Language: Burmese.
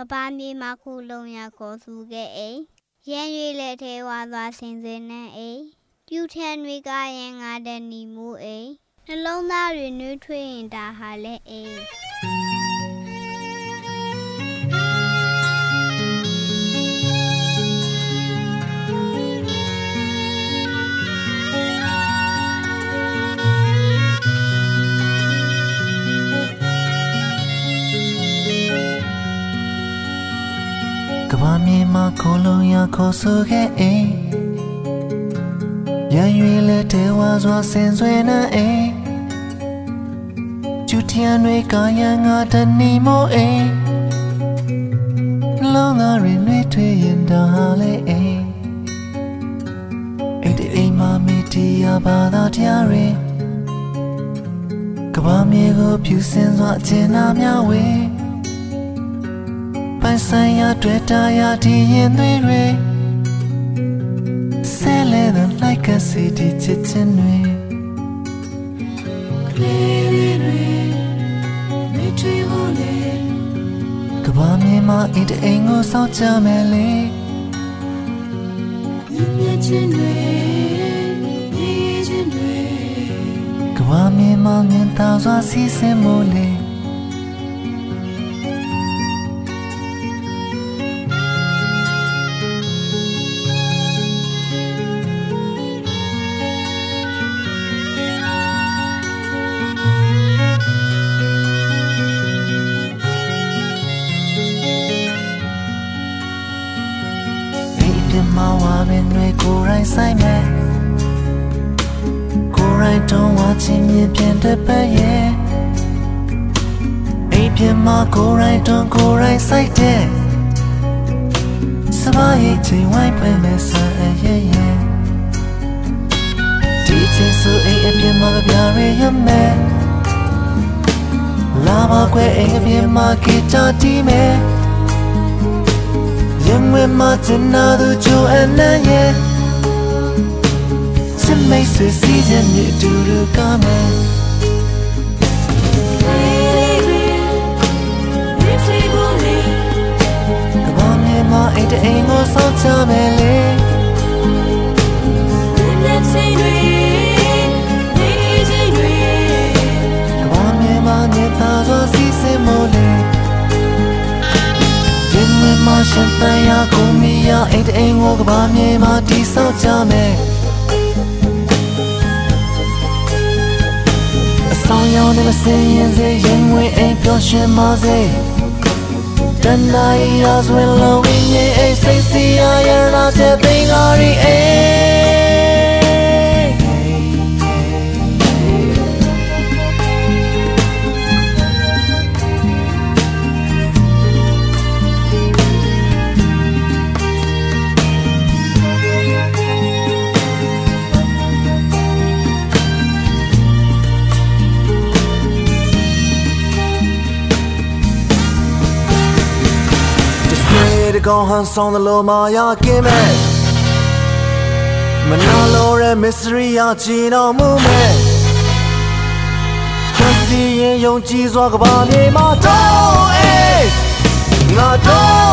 ကဘာမြေမှာခုလုံးရခေါ်စုခဲ့အိမ်ရန်ရွေလက်ထဲဝါသွားဆင်စင်နှံအိမ်ပြူထန်တွေကရင်ငါတဲ့နီမိုးအိမ်နှလုံးသားတွေနှွေးထွေးရင်ဒါဟာလဲအိ ခေါ်လုံးရခေါ်ဆိုခဲ့အိမ်ရန်ရွေလက်တဲဝါစွာဆင်ဆွေနှံအိမ်ကျူထျံတွေကရန်ငါတနီမိုးအိမ်လုံးသားရင်တွေထွေရင်ဒါလေအိမ်အိမ်တအိမ်မှာမီတီယာဘာသာတရားတွေကဘာမြေကိုဖြူစင်စွာအကျဉ်းနာများဝေး ပိုင်ဆိုင်ရာတွေ့တာရာဒီရင်သွေးတွေဆဲလဲတဲ့လိုက်ကစီဒီချစ်ချင်းတွေကလေးလေးတွေမိထွေးဖို့လေကဘာမြေမှာအင်းတအိမ်ကိုစောင့်ကြမယ်လေမြင့်ချင်းတွေမြည်ချင်းတွေကဘာမြေမှာမြင်သာစွာစီးဆင်းမို့လေ မ်ပြမဝါပင်တွေကိုယ်တိုင်ဆိုင်မယ်ကိုယ်တိုင်တုံးဝချင်းမြင်ပြန်တဲ့ပဲရဲ့အိမ်ပြမကိုယ်တိုင်တုံးကိုယ်တိုင်ဆိုင်တဲ့စမရဲ့ချိန်ဝိုင်းပဲမဲ့ဆန်အရဲ့ရဲ့ဒီချင်းဆိုအိမ်အပြမကပြရရမယ်လာပါခွဲအိမ်အပြမဂီတာတီးမယ် ရင်ဝင်မတင်နာသူချိုအနံ့ရဲ့စမိ ရင်ဝင်မရှင်တန်ရာကိုမီယာအိတ်တအိမ်ကိုကဘာမြေမှာတိဆောက်ကြမယ်အဆောင်ရောင်နဲ့မစင်ရင်စေရင်ဝင်အိမ်ပျော်ရွှင်ပါစေတန်နိုင်ရာဆွေလုံးဝင်းရဲ့အိတ်စိတ်စီရရနာချက် တကောင်ဟန်ဆောင်သလိုမာယာကင်းမဲ့မနာလိုတဲ့ mystery ရချင်တော်မူမဲ့ချစီရင်ယုံကြည်စွာကဘာမြေမှာတော့အေးငါတော့